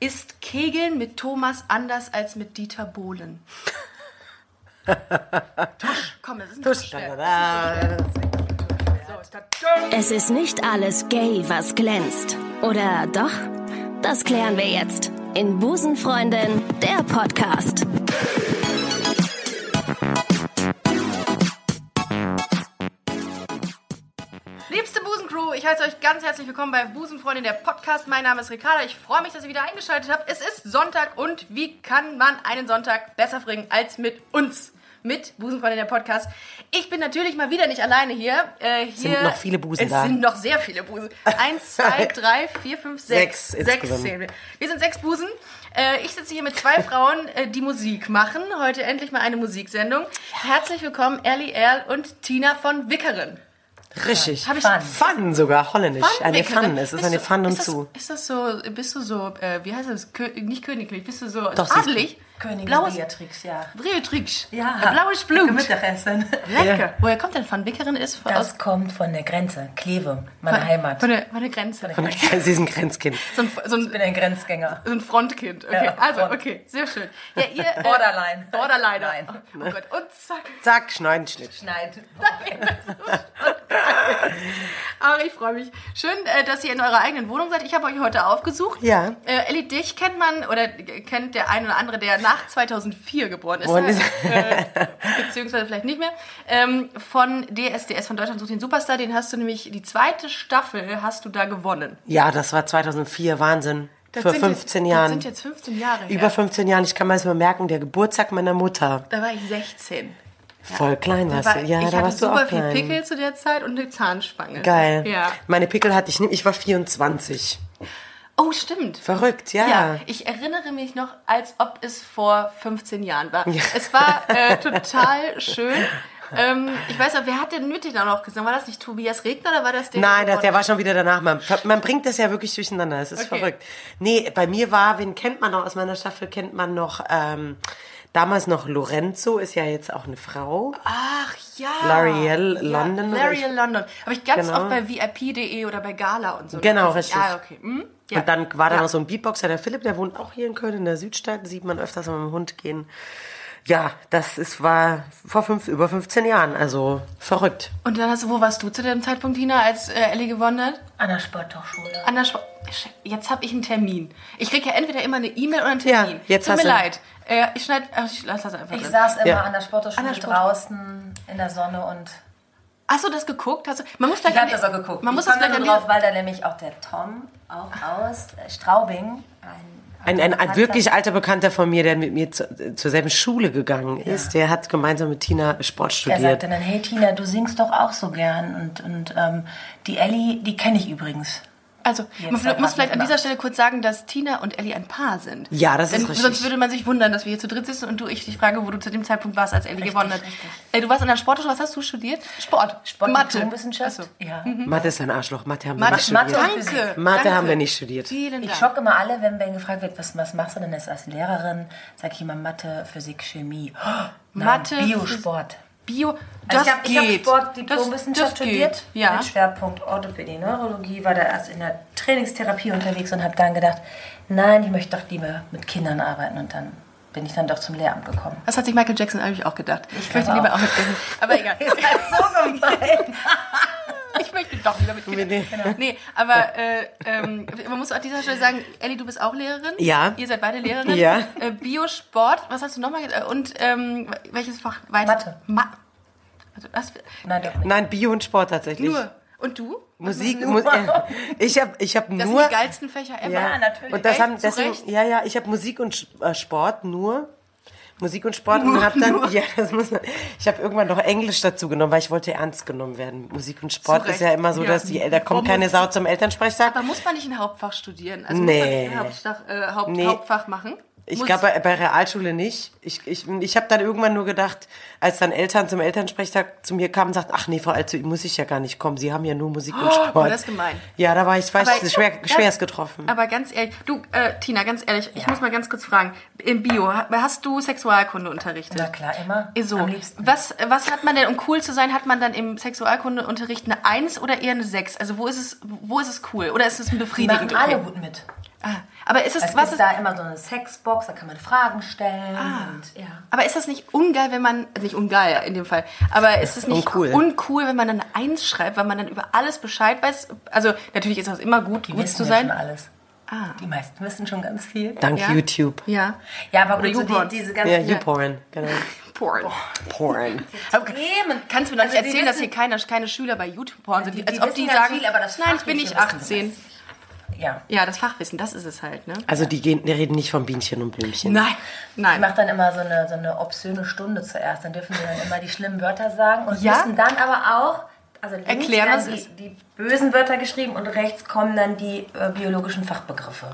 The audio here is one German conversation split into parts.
Ist Kegeln mit Thomas anders als mit Dieter Bohlen? Tusch, komm, das ist Tusch, Es ist nicht alles gay, was glänzt. Oder doch? Das klären wir jetzt in Busenfreundin, der Podcast. Busencrew, ich heiße euch ganz herzlich willkommen bei Busenfreundin, der Podcast. Mein Name ist Ricarda. Ich freue mich, dass ihr wieder eingeschaltet habt. Es ist Sonntag und wie kann man einen Sonntag besser bringen als mit uns? Mit Busenfreundin, der Podcast. Ich bin natürlich mal wieder nicht alleine hier. Äh, hier Sind noch viele Busen es da. sind noch sehr viele Busen. Eins, zwei, drei, vier, fünf, sechs. Sechs Sechs zählen wir. Sind sechs Busen. Äh, ich sitze hier mit zwei Frauen, äh, die Musik machen. Heute endlich mal eine Musiksendung. Herzlich willkommen, Ellie Erl und Tina von Wickeren. Richtig. Hab ich- Fun. Fun sogar, holländisch. eine Wickeren. Fun. Es ist eine Fun und zu. Ist das so, bist du so, äh, wie heißt das, Kö nicht königlich, bist du so Doch, adelig? Königin Blaues Beatrix, ja. Beatrix. Ja. Ein blaues Blut. Mittagessen. Lecker. Woher kommt denn von Wickeren ist? Von, aus, Das kommt von der Grenze, Kleve, meine Heimat. von, der, von der Grenze. Und sie ist ein Grenzkind. So ein, so Ich ein, bin ein Grenzgänger. so ein Frontkind. Okay, Ja, also, Front. okay, sehr schön. Ja, ihr, äh, Borderline. Borderline. Nein. Oh Gott, und zack. Zack, schneiden, Schnitt. Schneid. Aber ich freue mich. Schön, äh, dass ihr in eurer eigenen Wohnung seid. Ich habe euch heute aufgesucht. Ja. Äh, Ellie, dich kennt man oder kennt der ein oder andere, der nach 2004 geboren ist. Äh, beziehungsweise vielleicht nicht mehr. Ähm, von DSDS, von Deutschland sucht den Superstar. Den hast du nämlich, die zweite Staffel hast du da gewonnen. Ja, das war 2004, Wahnsinn. Das Vor sind 15 jetzt, Jahren. Das sind jetzt 15 Jahre her. Über 15 Jahren. Ich kann mal so merken, der Geburtstag meiner Mutter. Da war ich 16. Voll klein warst War, du. Ja, ich da hatte warst du super auch viel klein. Pickel zu der Zeit und eine Zahnspange. Geil. Ja. Meine Pickel hatte ich nicht. Ich war 24. Oh, stimmt. Verrückt, ja. Ja, ich erinnere mich noch, als ob es vor 15 Jahren war. Ja. Es war äh, total schön. Ähm, ich weiß auch, wer hat denn dir da noch gesungen? War das nicht Tobias Regner oder war das der? Nein, das, der war schon wieder danach. Man, man bringt das ja wirklich durcheinander. Es ist Okay. verrückt. Nee, bei mir war, wen kennt man noch aus meiner Staffel? Kennt man noch, ähm, damals noch Lorenzo, ist ja jetzt auch eine Frau. Ach ja. L'Ariel London L'Ariel London. Habe ich ganz Genau. oft bei VIP.de oder bei Gala und so. Genau, ist- richtig. Ah, okay. Hm? Ja. Und dann war da Ja. noch so ein Beatboxer, der Philipp, der wohnt auch hier in Köln, in der Südstadt. Sieht man öfters mit dem Hund gehen. Ja, das ist, war vor fünf, über 15 Jahren, also verrückt. Und dann hast du, wo warst du zu dem Zeitpunkt, Tina, als äh, Ellie gewonnen hat? An der Sporthochschule. An der Sp Jetzt habe ich einen Termin. Ich kriege ja entweder immer eine E-Mail oder einen Termin. Ja, jetzt Tut hast mir du- leid. Äh, ich schneide, ich lasse das einfach Ich drin. saß immer Ja. an der Sporthochschule Sport- draußen in der Sonne und Hast du das geguckt? Hast du, man muss ich habe das auch geguckt. Man muss ich das vielleicht nur an drauf, weil da nämlich auch der Tom, auch aus äh, Straubing, ein, Ein, ein, ein wirklich alter Bekannter von mir, der mit mir zu, zur selben Schule gegangen ist, der hat gemeinsam mit Tina Sport Er studiert. sagte dann, hey Tina, du singst doch auch so gern. Und, und ähm, die Ellie, die kenne ich übrigens. Also, Jetzt man muss vielleicht an dieser Stelle kurz sagen, dass Tina und Ellie ein Paar sind. Ja, das ist Denn richtig. Sonst würde man sich wundern, dass wir hier zu dritt sitzen und du, ich dich frage, wo du zu dem Zeitpunkt warst, als Ellie gewonnen hat. richtig. Äh, du warst an der Sportschule, was hast du studiert? Sport. Sport, Mathe. So. Ja. Mathe ist ein Arschloch. Mathe haben wir Mathe, nicht Mathe- studiert. Danke. Mathe danke. haben wir nicht studiert. Vielen Ich Dank. schock immer alle, wenn, wenn gefragt wird, was, was machst du denn als Lehrerin? Sag ich immer Mathe, Physik, Chemie. Oh, nein, Mathe, Biosport. Bio, das Also ich habe ich hab geht. Sport, Das- Diplomwissenschaft das studiert. Ja. mit Schwerpunkt Orthopädie, Neurologie, war da erst in der Trainingstherapie unterwegs und habe dann gedacht, nein, ich möchte doch lieber mit Kindern arbeiten und dann bin ich dann doch zum Lehramt gekommen. Das hat sich Michael Jackson eigentlich auch gedacht. Ich, möchte glaube lieber auch. auch mit Kindern. Aber egal. Ihr seid so gemein. ich möchte doch lieber mit Kindern. Nee, aber äh, ähm, man muss an dieser Stelle sagen, Ellie, du bist auch Lehrerin. Ja. Ihr seid beide Lehrerin. Ja. Äh, Biosport, was hast du nochmal gesagt? Und ähm, welches Fach weiter? Mathe. Ma also das, Nein, doch nicht. Nein, Bio und Sport tatsächlich. nur. Und du? Musik, Nur. Mu äh, ich habe ich hab Das nur... sind die geilsten Fächer ever. Ja, natürlich. Und das Echt? haben, deswegen, ja, ja, ich habe Musik und äh, Sport nur. Musik und Sport und habe dann, ja, das muss man, ich habe irgendwann noch Englisch dazu genommen, weil ich wollte ernst genommen werden. Musik und Sport Zu ist ja immer so, Ja. dass die, da kommt Warum keine Sau zum Elternsprechtag. Aber muss man nicht ein Hauptfach studieren? Also Nee. muss man ein Hauptfach, äh, Haupt, Nee. Hauptfach machen? Ich glaube, bei, bei Realschule nicht. Ich, ich, ich habe dann irgendwann nur gedacht, als dann Eltern zum Elternsprechtag zu mir kamen und sagten, ach nee, Frau Alzu, muss ich ja gar nicht kommen. Sie haben ja nur Musik und Sport. oh, das ist gemein. Ja, da war ich, war Aber- ich schwer, Ja, schwerst getroffen. Aber ganz ehrlich, du, äh, Tina, ganz ehrlich, ich muss mal ganz kurz fragen. Im Bio, ha- hast du Sexualkunde unterrichtet? Na klar, immer. So, Am liebsten. was, was hat man denn, um cool zu sein, hat man dann im Sexualkundeunterricht eine 1 oder eher eine 6? Also wo ist es, wo ist es cool? Oder ist es ein Die befriedigend? machen alle okay? gut mit. Ah, aber ist es, Es was gibt ist, da immer so eine Sexbox, da kann man Fragen stellen. Und, ja. aber ist das nicht ungeil, wenn man, nicht ungeil in dem Fall, aber ist es nicht Uncool. uncool, wenn man dann eins schreibt, weil man dann über alles Bescheid weiß? Also, natürlich ist das immer gut, Die gut zu ja sein. schon alles. Ah. Die meisten wissen schon ganz viel. Dank Ja? YouTube. Ja. Ja, aber gut, so YouPorn. die, diese ganzen Ja, YouPorn, genau. Porn. Porn. Themen. Kannst du mir nicht Also erzählen, dass wissen- hier keine, keine Schüler bei YouTube Porn sind, Die- als die ob die sagen, viel, aber das nein, ich bin nicht Fachliche wissen 18. Ja. Ja, das Fachwissen, das ist es halt, ne? Also die, gehen, die reden nicht von Bienchen und Blümchen. Nein, Ich nein. mache dann immer so eine, so eine obszöne Stunde zuerst. Dann dürfen sie dann immer die schlimmen Wörter sagen und Ja? müssen dann aber auch, also links Erklären, werden die, die bösen Wörter geschrieben und rechts kommen dann die äh, biologischen Fachbegriffe.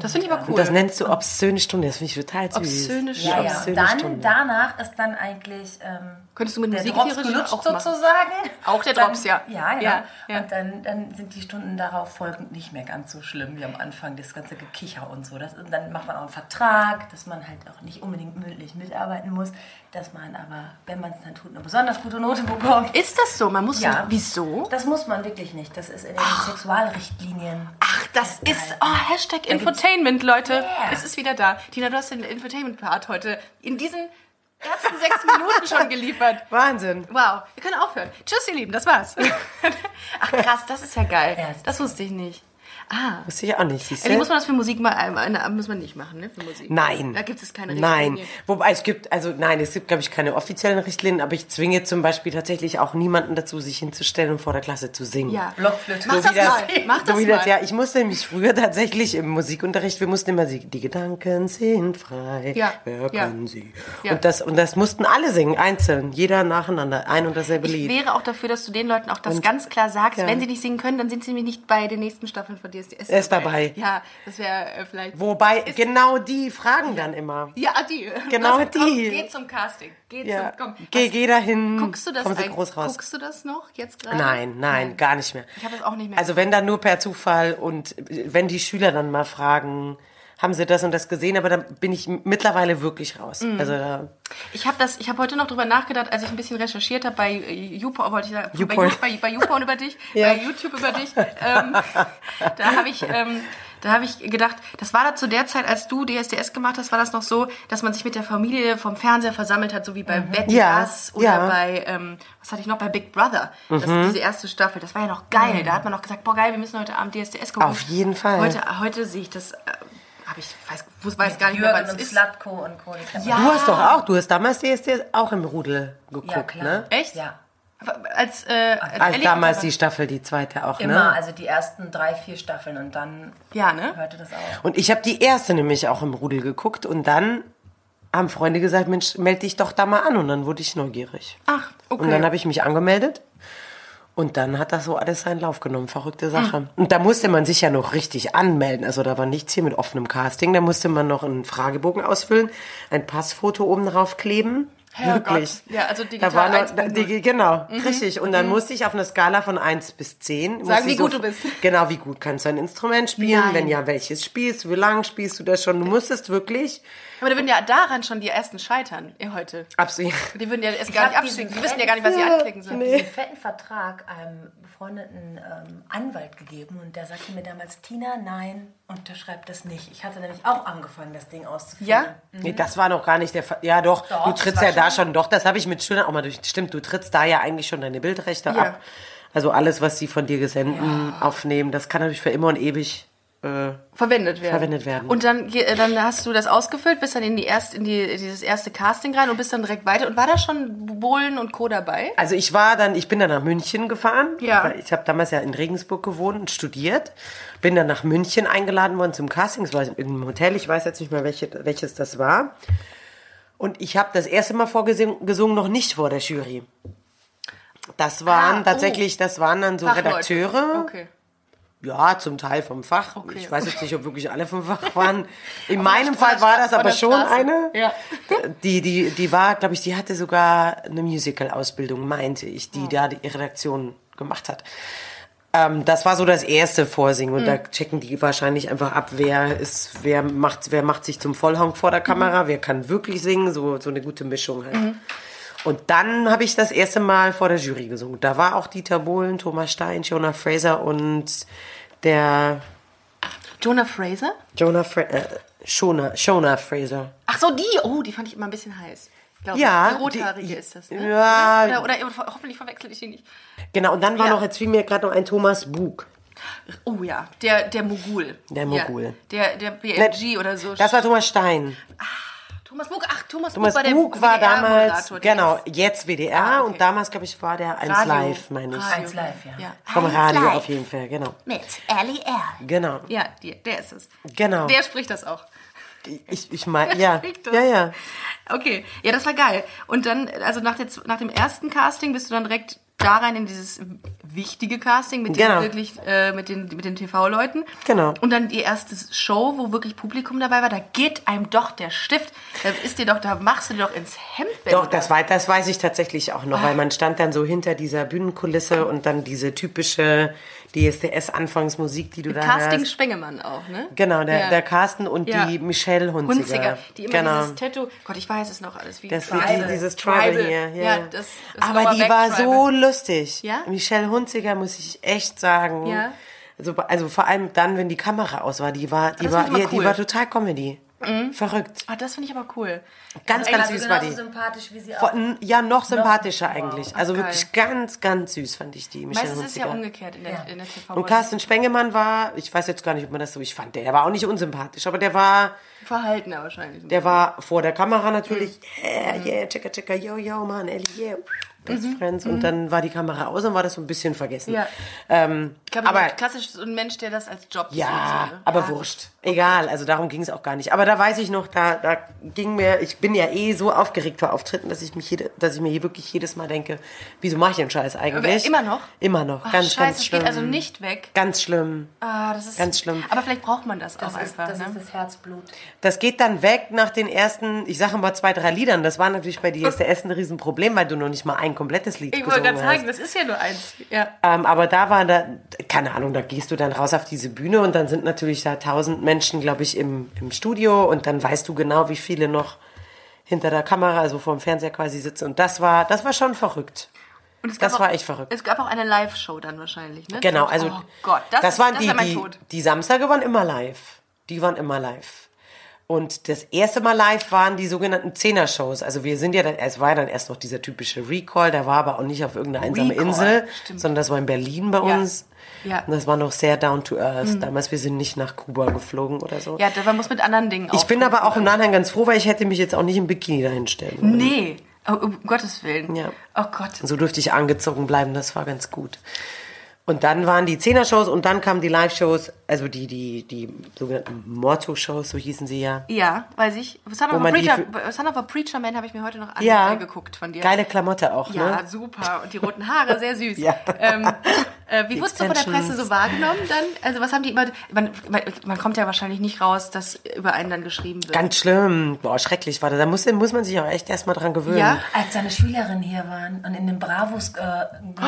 Das finde ich aber cool. Und das nennst du obszöne Stunde, das finde ich total süß. Obszöne Ja, Stunde. ja. obszöne Dann, Stunde. danach ist dann eigentlich ähm, Könntest du mit der Musik Drops gelutscht auch machen. sozusagen. Auch der Dann- Drops, ja. Ja, genau. Ja, ja. Und dann, dann sind die Stunden darauf folgend nicht mehr ganz so schlimm wie am Anfang, das ganze Gekicher und so. Das, und dann macht man auch einen Vertrag, dass man halt auch nicht unbedingt mündlich mitarbeiten muss, dass man aber, wenn man es dann tut, eine besonders gute Note bekommt. Ist das so? Man muss Ja. so, wieso? Das muss man wirklich nicht. Das ist in den Sexualrichtlinien. Ach, das ist, oh, Hashtag Infotainment, Leute. Yeah. Es ist wieder da. Tina, du hast den Infotainment-Part heute in diesen ersten sechs Minuten schon geliefert. Wahnsinn. Wow, wir können aufhören. Tschüss, ihr Lieben, das war's. Ach krass, das ist ja geil. Das wusste ich nicht. Ah. Wusste ich auch nicht, siehst Ehrlich, muss man das für Musik mal, äh, muss man nicht machen, ne, für Musik. Nein. Da gibt es keine Nein. Richtlinie. Wobei es gibt, also nein, es gibt, glaube ich, keine offiziellen Richtlinien, aber ich zwinge zum Beispiel tatsächlich auch niemanden dazu, sich hinzustellen und vor der Klasse zu singen. Ja. Blockflöte. Mach So das das, mal. Mach das so wie mal. das, ja, ich musste nämlich früher tatsächlich im Musikunterricht, wir mussten immer singen, die Gedanken sind frei, Ja, wer ja. kann sie? Ja. Und, das, und das mussten alle singen, einzeln, jeder nacheinander, ein und dasselbe Ich Lied. wäre auch dafür, dass du den Leuten auch das Und- ganz klar sagst. ja. Wenn sie nicht singen können, dann sind sie nämlich nicht bei den nächsten Staffeln von DSDS. Er ist dabei. Ja, das wäre äh, vielleicht. Wobei, genau die fragen dann immer. Ja, die. Genau Das- komm, die. Geh zum Casting. Geh Ja, zum. Komm. geh, geh dahin, Guckst du das sie eigentlich- groß raus. Guckst du das noch jetzt gerade? Nein, nein, gar nicht mehr. Ich habe das auch nicht mehr. Also wenn dann nur per Zufall und wenn die Schüler dann mal fragen, haben sie das und das gesehen, aber dann bin ich mittlerweile wirklich raus. Mhm. Also da, Ich habe das, ich habe heute noch drüber nachgedacht, als ich ein bisschen recherchiert habe bei äh, YouPorn, wollte ich sagen, bei, YouPorn. You- bei, bei YouPorn über dich, Ja. bei YouTube über dich. Ähm, da habe ich, ähm, da habe ich gedacht, das war da zu der Zeit, als du DSDS gemacht hast, war das noch so, dass man sich mit der Familie vom Fernseher versammelt hat, so wie bei Mhm. Ja, oder ja. Mhm. bei, ähm, was hatte ich noch, bei Big Brother. Das, diese erste Staffel, das war ja noch geil. Da hat man noch gesagt, boah geil, wir müssen heute Abend DSDS gucken. Auf jeden Fall. Heute, heute sehe ich das, äh, habe ich, weiß, weiß, weiß gar nicht mehr, Jürgen was und es ist. Slatko und Co. Ja. du hast doch auch, du hast damals DSDS auch im Rudel geguckt, Ja, klar. ne? Echt? Ja. Als, äh, als Als damals die Staffel, die zweite auch, Immer, ne? also die ersten drei, vier Staffeln und dann Ja, ne? hörte das auf. Und ich habe die erste nämlich auch im Rudel geguckt und dann haben Freunde gesagt, Mensch, melde dich doch da mal an und dann wurde ich neugierig. Ach, okay. Und dann habe ich mich angemeldet. Und dann hat das so alles seinen Lauf genommen. Verrückte Sache. Und da musste man sich ja noch richtig anmelden. Also da war nichts hier mit offenem Casting. Da musste man noch einen Fragebogen ausfüllen, ein Passfoto oben drauf kleben. Herrgott. Wirklich. Ja, also digital da war noch, 1.0. die, Genau, richtig. Und dann musste ich auf einer Skala von 1 bis 10. musste Sagen, wie ich gut du bist. Genau, wie gut kannst du ein Instrument spielen? Nein. Wenn ja, welches spielst du? Wie lange spielst du das schon? Du musstest wirklich Aber die würden ja daran schon die ersten scheitern, ihr heute. absolut. Die würden ja erst gar nicht abschicken. Die wissen ja gar nicht, was sie anklicken sollen. diesen fetten Vertrag einem befreundeten ähm, Anwalt gegeben und der sagte mir damals, Tina, nein, unterschreib das nicht. Ich hatte nämlich auch angefangen, das Ding auszufüllen. Ja? Nee, das war noch gar nicht der Fall. Ja, doch, Doch, du trittst ja da schon- schon, doch, das habe ich mit Schülern auch mal durch. Stimmt, du trittst da ja eigentlich schon deine Bildrechte Ja. ab. Also alles, was sie von dir gesenden aufnehmen, das kann natürlich für immer und ewig. Äh, Verwendet werden. Verwendet werden. Und dann, äh, dann hast du das ausgefüllt, bist dann in, die erst, in die, dieses erste Casting rein und bist dann direkt weiter. Und war da schon Bohlen und Co. dabei? also ich war dann, ich bin dann nach München gefahren. Ja. Ich habe damals ja in Regensburg gewohnt und studiert. Bin dann nach München eingeladen worden zum Casting. Es war in einem Hotel, ich weiß jetzt nicht mehr, welche, welches das war. Und ich habe das erste Mal vorgesungen, gesungen, noch nicht vor der Jury. Das waren Ah, oh. tatsächlich, das waren dann so Fachleute. Redakteure. Okay. Ja, zum Teil vom Fach. Okay. Ich weiß jetzt nicht, ob wirklich alle vom Fach waren. In meinem Fall war das aber schon Straße. eine. Ja. Die, die, die war, glaube ich, die hatte sogar eine Musical-Ausbildung, meinte ich, die da die Redaktion gemacht hat. Ähm, das war so das erste Vorsingen und da checken die wahrscheinlich einfach ab, wer ist, wer macht, wer macht sich zum Vollhonk vor der Kamera, wer kann wirklich singen, so, so eine gute Mischung halt. Und dann habe ich das erste Mal vor der Jury gesungen. Da war auch Dieter Bohlen, Thomas Stein, Jonah Fraser und der Jonah Fraser? Jonah Fra äh, Shona, Shona Fraser. Ach so, die. Oh, die fand ich immer ein bisschen heiß. Glaub Ja, ich. Die rothaarige die- ist das, ne? ja. Oder, oder, oder hoffentlich verwechsel ich die nicht. Genau, und dann war Ja. noch, jetzt fiel mir gerade noch ein Thomas Bug. Oh ja, der, der Mogul. Der Mogul. Ja, der, der BMG oder so. Das war Thomas Stein. Thomas Bug. Ach, Thomas, Thomas Bug war der Bug war damals, der genau, jetzt WDR Ah, okay. und damals, glaube ich, war der 1 Radio. Live, meine ich. Radio. Eins live, ja. Ja. Vom Radio live auf jeden Fall, genau. Mit Ali R. Genau. Ja, die, der ist es. Genau. Der spricht das auch. Ich, ich meine, ja. spricht das. Ja, ja. Okay, ja, das war geil. Und dann, also nach, der, nach dem ersten Casting bist du dann direkt da rein in dieses wichtige Casting mit den Genau. wirklich äh, mit den mit den TV-Leuten. Genau. Und dann die erste Show, wo wirklich Publikum dabei war, da geht einem doch der Stift. Da ist dir doch, da machst du dir doch ins Hemd. Doch, das, wei- das weiß ich tatsächlich auch noch, Ah. weil man stand dann so hinter dieser Bühnenkulisse und dann diese typische DSDS-Anfangsmusik, die du da Casting hörst. Spengemann auch, ne? Genau, der, Ja. der Carsten und Ja. die Michelle Hunziger. Hunziger, die immer genau. dieses Tattoo, Gott, ich weiß es noch alles, wie Das, Tribal. die, dieses Tribal, hier. Ja, Ja, das, das Aber die war Tribal. so lustig. Ja? Michelle Hunziger, muss ich echt sagen. Ja. Also, also vor allem dann, wenn die Kamera aus war, die war, die war, ich die, cool. war total Comedy. Verrückt. Ah, das finde ich aber cool. Ganz, ganz also süß war die. sympathisch wie sie auch. Ja, noch sympathischer eigentlich. Also Ach, geil. wirklich ganz, ganz süß fand ich die, Michelle Meistens ist es ja umgekehrt in der, Ja. in der TV. Und Carsten Spengemann war, ich weiß jetzt gar nicht, ob man das so, ich fand, der war auch nicht unsympathisch, aber der war, Verhaltener wahrscheinlich. der war vor der Kamera natürlich, Mhm. yeah, yeah, chicka, chicka, yo, yo, man, Ellie, yeah, best friends. Und dann war die Kamera aus und war das so ein bisschen vergessen. Mhm. Ja. Ähm, ich glaube, aber, klassisch so ein Mensch, der das als Job ja, sieht. so, ne? aber wurscht. Egal, also darum ging es auch gar nicht. Aber da weiß ich noch, da, da ging mir, ich bin ja eh so aufgeregt vor Auftritten, dass ich mich jede, dass ich mir hier wirklich jedes Mal denke, wieso mache ich den Scheiß eigentlich? immer noch? Immer noch, Ach, ganz, scheiße, ganz es schlimm. geht also nicht weg. Ganz schlimm. Ah, das ist Ganz schlimm. Aber vielleicht braucht man das, auch das, ist, einfach. das ne? ist das Herzblut. Das geht dann weg nach den ersten, ich sage mal zwei, drei Liedern. Das war natürlich bei DSDS ein Riesenproblem, weil du noch nicht mal ein komplettes Lied ich wollte gerade sagen, das ist ja nur eins. Ja. Ähm, aber da war da, keine Ahnung, da gehst du dann raus auf diese Bühne und dann sind natürlich da tausend Menschen, glaube ich, im, im Studio und dann weißt du genau, wie viele noch hinter der Kamera, also vor dem Fernseher quasi sitzen. Und das war, das war schon verrückt. Das gab war auch, echt verrückt. Es gab auch eine Live-Show dann wahrscheinlich, ne? Genau, also Oh Gott, das, das ist, waren das die, die, die Samstage waren immer live. Die waren immer live. Und das erste Mal live waren die sogenannten Zehner-Shows. Also wir sind ja dann, es war ja dann erst noch dieser typische Recall, der war aber auch nicht auf irgendeiner einsamen Recall, Insel, stimmt. sondern das war in Berlin bei Ja. uns. Ja. Mhm. Und das war noch sehr down to earth. Damals, wir sind nicht nach Kuba geflogen oder so. Ja, da- man muss mit anderen Dingen ich bin aber auch im Nachhinein ganz froh, weil ich hätte mich jetzt auch nicht im Bikini dahinstellen wollen. Nee, oh, um Gottes Willen. Ja. Oh Gott. So durfte ich angezogen bleiben, das war ganz gut. Und dann waren die Zehner-Shows und dann kamen die Live-Shows, also die, die, die sogenannten Motto-Shows, so hießen sie ja. Ja, weiß ich. Son of, a Preacher, Son of a Preacher Man habe ich mir heute noch Ja. angeguckt von dir. Geile Klamotte auch, Ja, ne? super. Und die roten Haare, sehr süß. Ja. Ähm, äh, wie wurdest du von der Presse so wahrgenommen dann? Also was haben die immer... Man, man, man kommt ja wahrscheinlich nicht raus, dass über einen dann geschrieben wird. Ganz schlimm. Boah, schrecklich war das. Da muss, muss man sich auch echt erstmal dran gewöhnen. Ja? Als seine Schülerinnen hier waren und in den Bravos äh, geguckt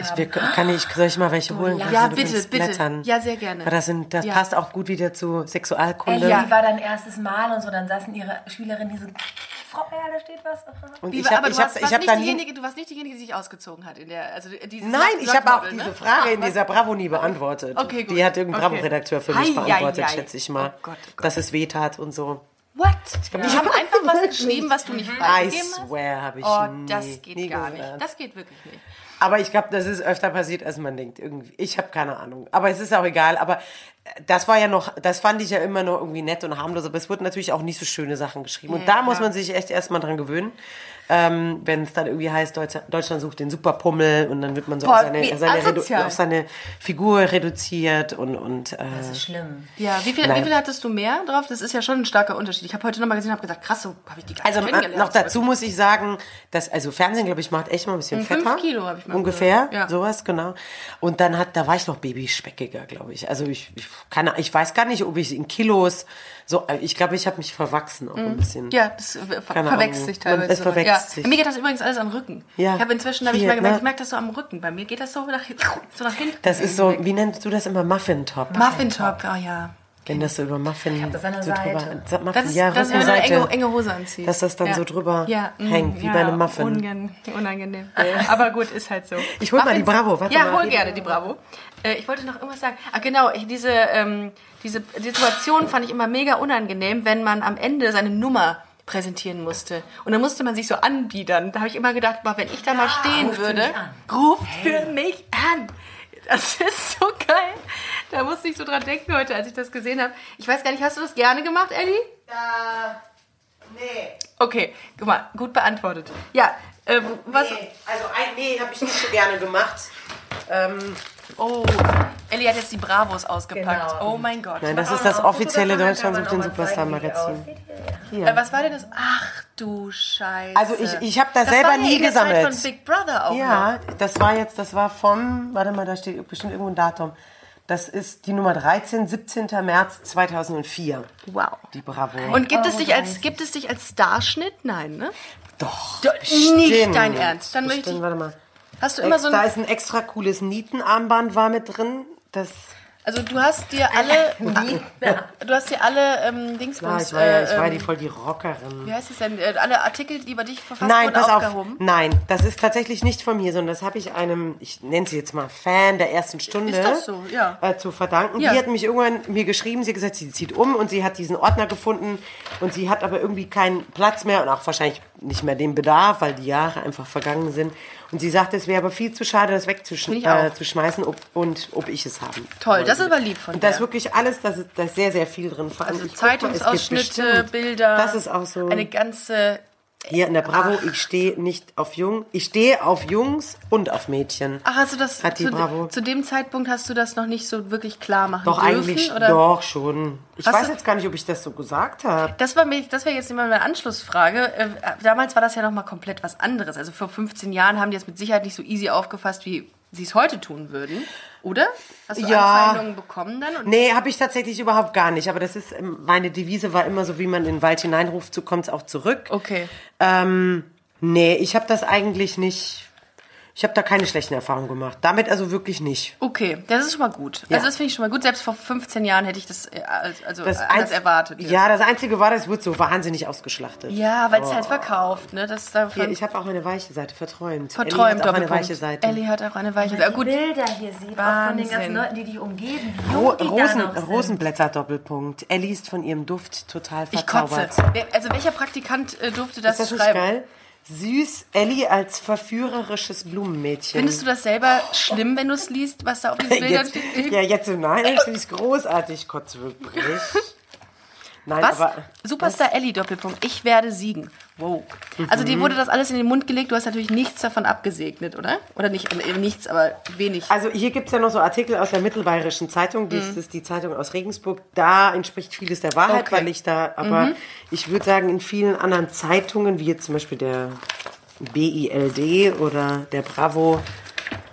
haben. Wir, kann ich, soll ich mal welche holen? Ja, Kannst du bitte, bitte. blättern? Ja, sehr gerne. Weil Das, sind, das Ja. passt auch gut wieder zu Sexualkunde. Ellie war dein erstes Mal und so, dann saßen ihre Schülerinnen hier so, Frau Erl, da steht was. Und Wie, ich habe aber ich du, hab, warst, ich warst hab nicht dann nie, diejenige, du warst nicht diejenige, die sich ausgezogen hat in der... Also dieses Nein, ich habe auch diese ne? Frage in Ah, dieser Bravo nie beantwortet. Okay, gut. Die hat irgendein Okay. Bravo-Redakteur für mich beantwortet, schätze ich mal. Oh Gott, oh Gott. Dass es weh tat und so. What? Die haben einfach was geschrieben, was du nicht I freigegeben hast? swear, habe ich Oh, nie, das geht nie gar gehört. nicht. Das geht wirklich nicht. Aber ich glaube, das ist öfter passiert, als man denkt. Irgendwie. Ich habe keine Ahnung. Aber es ist auch egal. Aber äh, das war ja noch, das fand ich ja immer noch irgendwie nett und harmlos. Aber es wurden natürlich auch nicht so schöne Sachen geschrieben. Und da muss man sich echt erstmal dran gewöhnen. Ähm, Wenn es dann irgendwie heißt, Deutschland, sucht den Superpummel und dann wird man so Boah, auf, seine, seine auf seine Figur reduziert und, und äh, Das ist schlimm. Ja, wie viel, Nein. wie viel hattest du mehr drauf? Das ist ja schon ein starker Unterschied. Ich habe heute nochmal gesehen und habe gesagt, krass, so habe ich die gar Also noch dazu muss ich sagen, dass also Fernsehen, glaube ich, macht echt mal ein bisschen Fünf fetter. Kilo habe ich mal ungefähr. Ja. sowas genau. Und dann hat, da war ich noch babyspeckiger, glaube ich. Also ich, ich kann, ich weiß gar nicht, ob ich in Kilos so, äh, ich glaube, ich habe mich verwachsen auch ein bisschen. Mhm. Ja, das ver Keine verwechselt sich teilweise. Es verwechselt ja. sich. Bei mir geht das übrigens alles am Rücken. Ja. Ich habe inzwischen, habe ich mal gemerkt, ne? ich merke das so am Rücken. Bei mir geht das so nach, so nach hinten. Das ist so, wie nennst du das immer Muffin Top? Muffin Top, oh ja. Wenn das so über Muffin das an der so Seite. drüber, Muffin, Das ist, ja, das ist, eine enge, enge Hose anzieht. dass das dann Ja. so drüber Ja, mm, hängt, wie ja, bei einem Muffin. Ungen, unangenehm. Aber gut, ist halt so. Ich hol mal die Muffins- Bravo, warte ja, mal. hol gerne die Bravo. Äh, ich wollte noch irgendwas sagen. Ah, genau, ich, diese, ähm, diese Situation fand ich immer mega unangenehm, wenn man am Ende seine Nummer präsentieren musste. Und dann musste man sich so anbiedern. Da habe ich immer gedacht, boah, wenn ich da mal stehen würde, ruft für mich an. Das ist so geil. Da musste ich so dran denken heute, als ich das gesehen habe. Ich weiß gar nicht, hast du das gerne gemacht, Ellie? nee, Okay, guck mal, gut beantwortet. Ja, äh, was? nee, also ein, nee, habe ich nicht so gerne gemacht. Ähm, Oh, Ellie hat jetzt die Bravos ausgepackt. Genau. Oh mein Gott. nein, das ist das noch offizielle Deutschland sucht den Superstar-Magazin. aussieht. Äh, was war denn das? Ach du Scheiße. Also ich, ich habe das, das selber war nie der Zeit gesammelt. von Big Brother auch noch. Ja, das war jetzt, das war vom, warte mal, da steht bestimmt irgendwo ein Datum. Das ist die Nummer 13, 17. März 2004. Wow. Die Bravo. Und gibt es Oh, dich als 30. gibt es dich als Starschnitt? Nein, ne? doch, Do- bestimmt. nicht dein Ernst. Dann möchte Bestimmt, ich- warte mal. Hast du immer so da ein ist ein extra cooles Nietenarmband war mit drin. Das, also du hast dir alle du hast dir alle ähm, klar, Dingsbums ich war, ja, ich äh, war ähm, die voll die Rockerin. wie heißt es denn äh, alle Artikel, die über dich verfasst Nein, wurden, pass auf. aufgehoben? Nein, das ist tatsächlich nicht von mir, sondern das habe ich einem, ich nenne sie jetzt mal Fan der ersten Stunde, Ist das so? Ja. äh, zu verdanken. Ja. Die hat mich irgendwann mir geschrieben, sie hat gesagt, sie zieht um und sie hat diesen Ordner gefunden und sie hat aber irgendwie keinen Platz mehr und auch wahrscheinlich nicht mehr den Bedarf, weil die Jahre einfach vergangen sind. Und sie sagte, es wäre aber viel zu schade, das wegzuschmeißen äh, ob, und ob ich es haben Toll, wollte. das ist aber lieb von Und da ist dir. wirklich alles, da ist, da ist sehr, sehr viel drin. Vor allem, Also Zeitungsausschnitte, Bilder. Das ist auch so. Eine ganze Hier in der Bravo, ich stehe nicht auf Jung, ich stehe auf Jungs und auf Mädchen. Ach, hast du das Hat die zu, Bravo. zu dem Zeitpunkt hast du das noch nicht so wirklich klar machen Doch dürfen? eigentlich, oder? doch schon. Ich Hast weiß du- jetzt gar nicht, ob ich das so gesagt habe. Das war mir, das wäre jetzt immer meine Anschlussfrage. Äh, damals war das ja noch mal komplett was anderes. Also vor 15 Jahren haben die es mit Sicherheit nicht so easy aufgefasst, wie sie es heute tun würden, oder? Hast du Ja. Anfeindungen bekommen dann? Und Nee, habe ich tatsächlich überhaupt gar nicht. Aber das ist, ähm, meine Devise war immer so, wie man in den Wald hineinruft, so kommt es auch zurück. Okay. Ähm, nee, ich habe das eigentlich nicht, ich habe da keine schlechten Erfahrungen gemacht. Damit also wirklich nicht. Okay, das ist schon mal gut. Ja. Also das finde ich schon mal gut. Selbst vor 15 Jahren hätte ich das äh, als- also Das anders erwartet. jetzt. Ja, das Einzige war, das wird so wahnsinnig ausgeschlachtet. Ja, weil es halt verkauft, ne? Das Hier, ich habe auch eine weiche Seite, verträumt. verträumt Ellie hat auch eine Doppelpunkt. weiche Seite. Ellie hat auch eine weiche Seite. Gut, Bilder hier sieht, auch von den ganzen Leuten, die dich umgeben, wie Ro die Rosen, da noch sind. Rosenblätter Doppelpunkt. Ellie ist von ihrem Duft total ich kotze. verzaubert. Also welcher Praktikant äh, durfte das, Ist das nicht schreiben? geil? Süß Ellie als verführerisches Blumenmädchen. Findest du das selber schlimm, wenn du es liest, was da auf den Bildern steht? ja, jetzt so nein, ich finde es großartig, kotze wirklich. Nein, Was? Superstar Ellie Doppelpunkt. Ich werde siegen. Wow. Also Mhm. dir wurde das alles in den Mund gelegt. Du hast natürlich nichts davon abgesegnet, oder? Oder nicht äh, nichts, aber wenig. Also hier gibt es ja noch so Artikel aus der Mittelbayerischen Zeitung. Das ist die Zeitung aus Regensburg. Da entspricht vieles der Wahrheit, Mhm. Okay. Mhm. weil ich da, aber ich würde sagen, in vielen anderen Zeitungen, wie jetzt zum Beispiel der BILD oder der Bravo,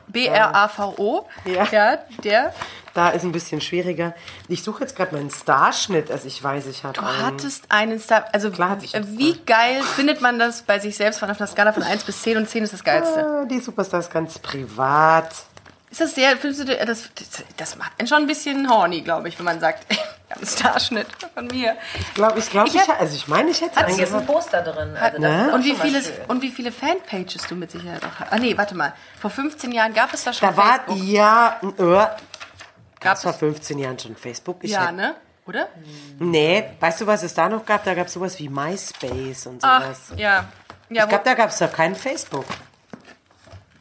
B-R-A-V-O. Ja. ja, der. Da ist ein bisschen schwieriger. Ich suche jetzt gerade meinen Starschnitt, also ich weiß, ich habe Du einen. hattest einen Star. Also, Klar hatte ich einen wie geil findet man das bei sich selbst von auf einer Skala von 1 bis 10 und 10 ist das Geilste? Ah, Die Superstar ist ganz privat. Ist das sehr, findest du, das, das, macht einen schon ein bisschen horny, glaube ich, wenn man sagt, ich habe einen Starschnitt von mir. Ich glaube, ich, glaub, Ich ich, hab- also ich meine, ich hätte Hier einen ist ein. Poster drin. Also Ne? Und wie, viele, und wie viele Fanpages du mit Sicherheit auch hast. Ah, nee, warte mal. Vor 15 Jahren gab es da schon Da war, Facebook. ja, äh, Gab gab es vor es? 15 Jahren schon Facebook. Ich Ja, hätte- ne? Oder? Nee, weißt du, was es da noch gab? Da gab es sowas wie MySpace und Ach, sowas. ja. ja ich glaube, da gab es doch kein Facebook.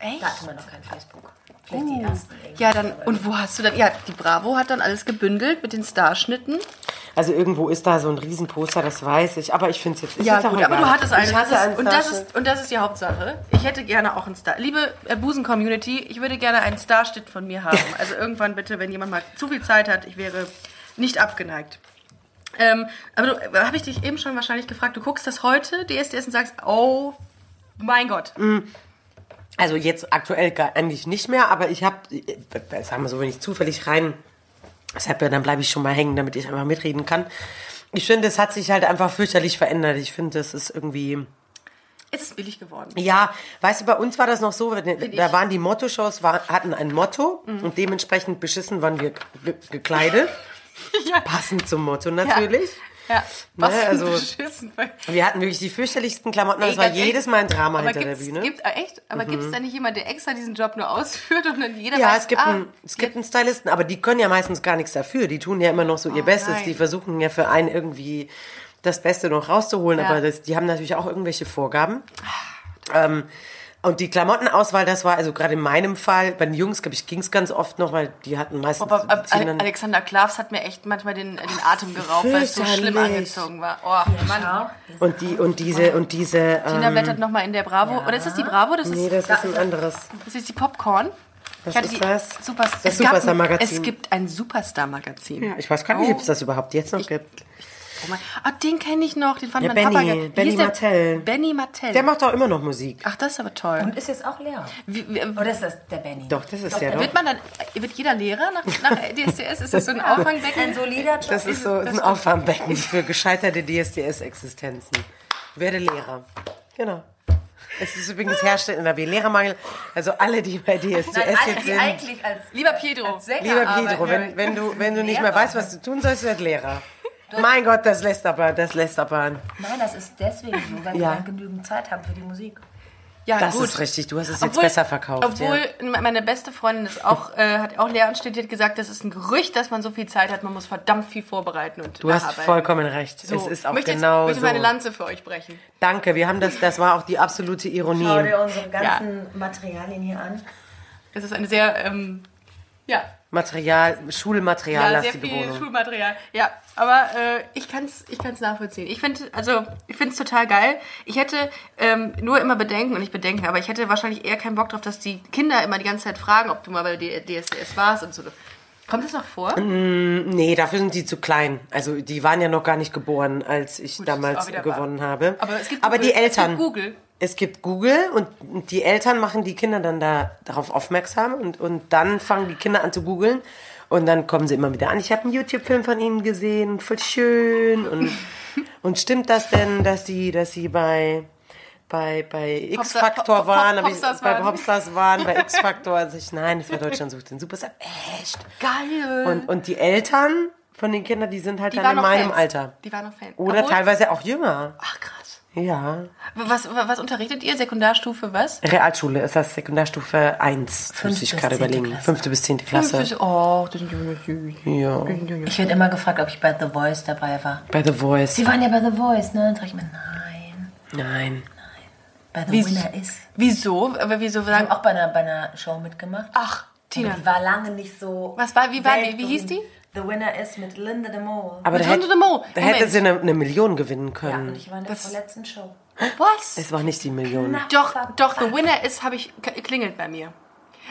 echt? Da hatte man noch kein Facebook. Vielleicht die ersten. irgendwie. Ja, dann, und wo hast du dann, ja, die Bravo hat dann alles gebündelt mit den Starschnitten. Also irgendwo ist da so ein Riesenposter, das weiß ich. Aber ich finde es jetzt ist Ja, jetzt gut, aber du hattest einen. Hatte einen und, das ist, und das ist die Hauptsache. Ich hätte gerne auch einen Star. Liebe äh, Busen-Community, ich würde gerne einen Starschnitt von mir haben. Also irgendwann bitte, wenn jemand mal zu viel Zeit hat, ich wäre nicht abgeneigt. Ähm, aber du, habe ich dich eben schon wahrscheinlich gefragt, du guckst das heute, DSDS, und sagst, oh mein Gott. Also jetzt aktuell gar, eigentlich nicht mehr, aber ich habe, sagen wir so, wenn ich zufällig rein, deshalb ja, dann bleibe ich schon mal hängen, damit ich einfach mitreden kann. Ich finde, es hat sich halt einfach fürchterlich verändert. Ich finde, es ist irgendwie, Es ist billig geworden. ja, weißt du, bei uns war das noch so, da ich. Mhm. waren die Motto-Shows, war, hatten ein Motto und dementsprechend beschissen waren wir ge gekleidet. Ja. Passend zum Motto natürlich. Ja, was Ne, für also- beschissen. Wir hatten wirklich die fürchterlichsten Klamotten. Ey, Das war jedes Mal ein Drama Aber hinter der Bühne. Mhm. Gibt, äh, echt? Aber gibt es da nicht jemand, der extra diesen Job nur ausführt und dann jeder Ja, weiß, es gibt, ah, einen, es gibt einen Stylisten, aber die können ja meistens gar nichts dafür. Die tun ja immer noch so ihr Oh, Bestes. nein. Die versuchen ja für einen irgendwie das Beste noch rauszuholen, Ja. aber das, die haben natürlich auch irgendwelche Vorgaben. Ähm, und die Klamottenauswahl, das war also gerade in meinem Fall, bei den Jungs, glaube ich, ging es ganz oft noch, weil die hatten meistens. Aber Ale- dann- Alexander Klavs hat mir echt manchmal den, den Atem geraubt, weil es so schlimm angezogen war. Oh, Mann. und die und diese und diese. Tina Ähm, blättert nochmal in der Bravo. Oder ist das die Bravo? Das ist, nee, das ist ein anderes. das ist die Popcorn. Was Ich ist die das? Super, Das Superstar-Magazin. Es gibt ein Superstar-Magazin. Ja, ich weiß gar nicht, Oh. ob es das überhaupt jetzt noch gibt. Oh mein, ah, den kenne ich noch. Den fand Ja, mein Papa Benny, geil. Wie Benny der? Martell. Benny Martell. Der macht auch immer noch Musik. Ach, das ist aber toll. Und ist jetzt auch Lehrer. Wie, wie, Oder ist das der Benny? Doch, das ist der doch. wird man dann, wird jeder Lehrer nach, nach DSDS? Ist das so ein Auffangbecken? Ein solider Job. Das ist so ist ein Auffangbecken für gescheiterte DSDS-Existenzen. Werde Lehrer. Genau. Es ist übrigens herrscht in der Lehrermangel. Also alle, die bei DSDS Nein, alle, jetzt sind. eigentlich als, Lieber Pietro. als Sänger Lieber. Pedro, wenn, wenn du, wenn du nicht mehr weißt, was du tun sollst, werd Lehrer. Mein Gott, das lässt aber, das lässt aber. Nein, das ist deswegen so, weil Ja. wir dann genügend Zeit haben für die Musik. Ja, Das gut. ist richtig. Du hast es jetzt besser verkauft. Obwohl ja. meine beste Freundin ist auch, äh, hat auch Lehramt studiert, gesagt, das ist ein Gerücht, dass man so viel Zeit hat. Man muss verdammt viel vorbereiten und Du hast vollkommen recht. So, Es ist auch möchte genau jetzt, möchte so. meine Lanze für euch brechen. Danke, wir haben das, das war auch die absolute Ironie. Schau dir unsere ganzen Materialien hier an. Es ist eine sehr, ähm, ja, Material, ja, Schulmateriallastige sehr viel Wohnung. Schulmaterial. Ja, aber äh, ich kann es ich kann's nachvollziehen. Ich finde also ich total geil. Ich hätte ähm, nur immer Bedenken und nicht Bedenken, aber ich hätte wahrscheinlich eher keinen Bock drauf, dass die Kinder immer die ganze Zeit fragen, ob du mal bei D- DSDS warst und so. Kommt das noch vor? Nee, dafür sind die zu klein. Also die waren ja noch gar nicht geboren, als ich Gut, damals gewonnen wahr. habe. Aber es gibt Aber Google. die Eltern. Es gibt Google. Es gibt Google und die Eltern machen die Kinder dann da darauf aufmerksam und, und dann fangen die Kinder an zu googeln und dann kommen sie immer wieder an. Ich habe einen YouTube-Film von ihnen gesehen, voll schön und, und stimmt das denn, dass sie, dass sie bei bei, bei X-Factor Pop- waren, Pop- hab ich, Popstars bei. Popstars waren, bei X-Factor, also ich, nein, das war Deutschland sucht den Superstar. Echt? Geil. Und, und die Eltern von den Kindern, die sind halt die dann in meinem Fans. Alter. Die waren noch Fans. Oder Obwohl- teilweise auch jünger. Ach krass. Ja. Was, was unterrichtet ihr? Sekundarstufe was? Realschule ist das Sekundarstufe 1, muss ich bis gerade 10. überlegen. Klasse. Fünfte bis zehnte Klasse. Oh, das sind süß. Ja. Ich werde immer gefragt, ob ich bei The Voice dabei war. Bei The Voice. Sie waren ja bei The Voice, ne? Dann sag ich mir, nein. Nein. Bei The Wie- Winner ist. Wieso? Aber wieso Ich habe auch bei einer, bei einer Show mitgemacht. Ach, Tina. die war lange nicht so. Was war- wie war die? Wie hieß die? The Winner is mit Linda de Mol. Aber Mit da, hätte, Hunde de Mo. da hätte sie eine, eine Million gewinnen Ja, können. und ich war in der Das- vorletzten Show. Was? es war nicht die Million. Doch, doch, The Winner ist, habe ich, klingelt bei mir.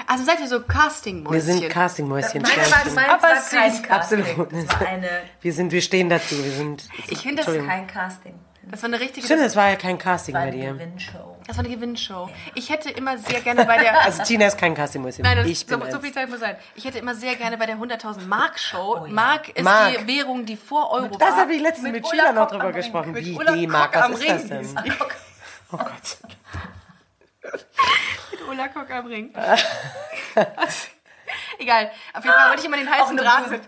Also seid ihr so Casting-Mäuschen? Wir sind Castingmäuschen. Meine war, meins Aber war kein Casting. Absolut. Es war eine Wir sind, wir stehen dazu. Wir sind. Ich finde das, kein Casting. das war eine richtige, Stimmt, das, es war ja kein Casting war bei eine dir. Gewinnshow. Das war eine Gewinnshow. Ich hätte immer sehr gerne bei der, Also Tina ist kein Castingmäuschen. nein, das, ich bin so, so viel Zeit muss sein. Ich hätte immer sehr gerne bei der 100.000 Mark Show. Oh ja. Mark ist Mark. die Währung, die vor Euro Das habe ich letztens mit, Sheila noch drüber gesprochen. Mit Wie D-Mark, was am ist Ring das denn? Oh Gott. Mit Ulla Kock am Ring. Egal. Auf jeden Fall wollte ich immer den heißen Draht mit.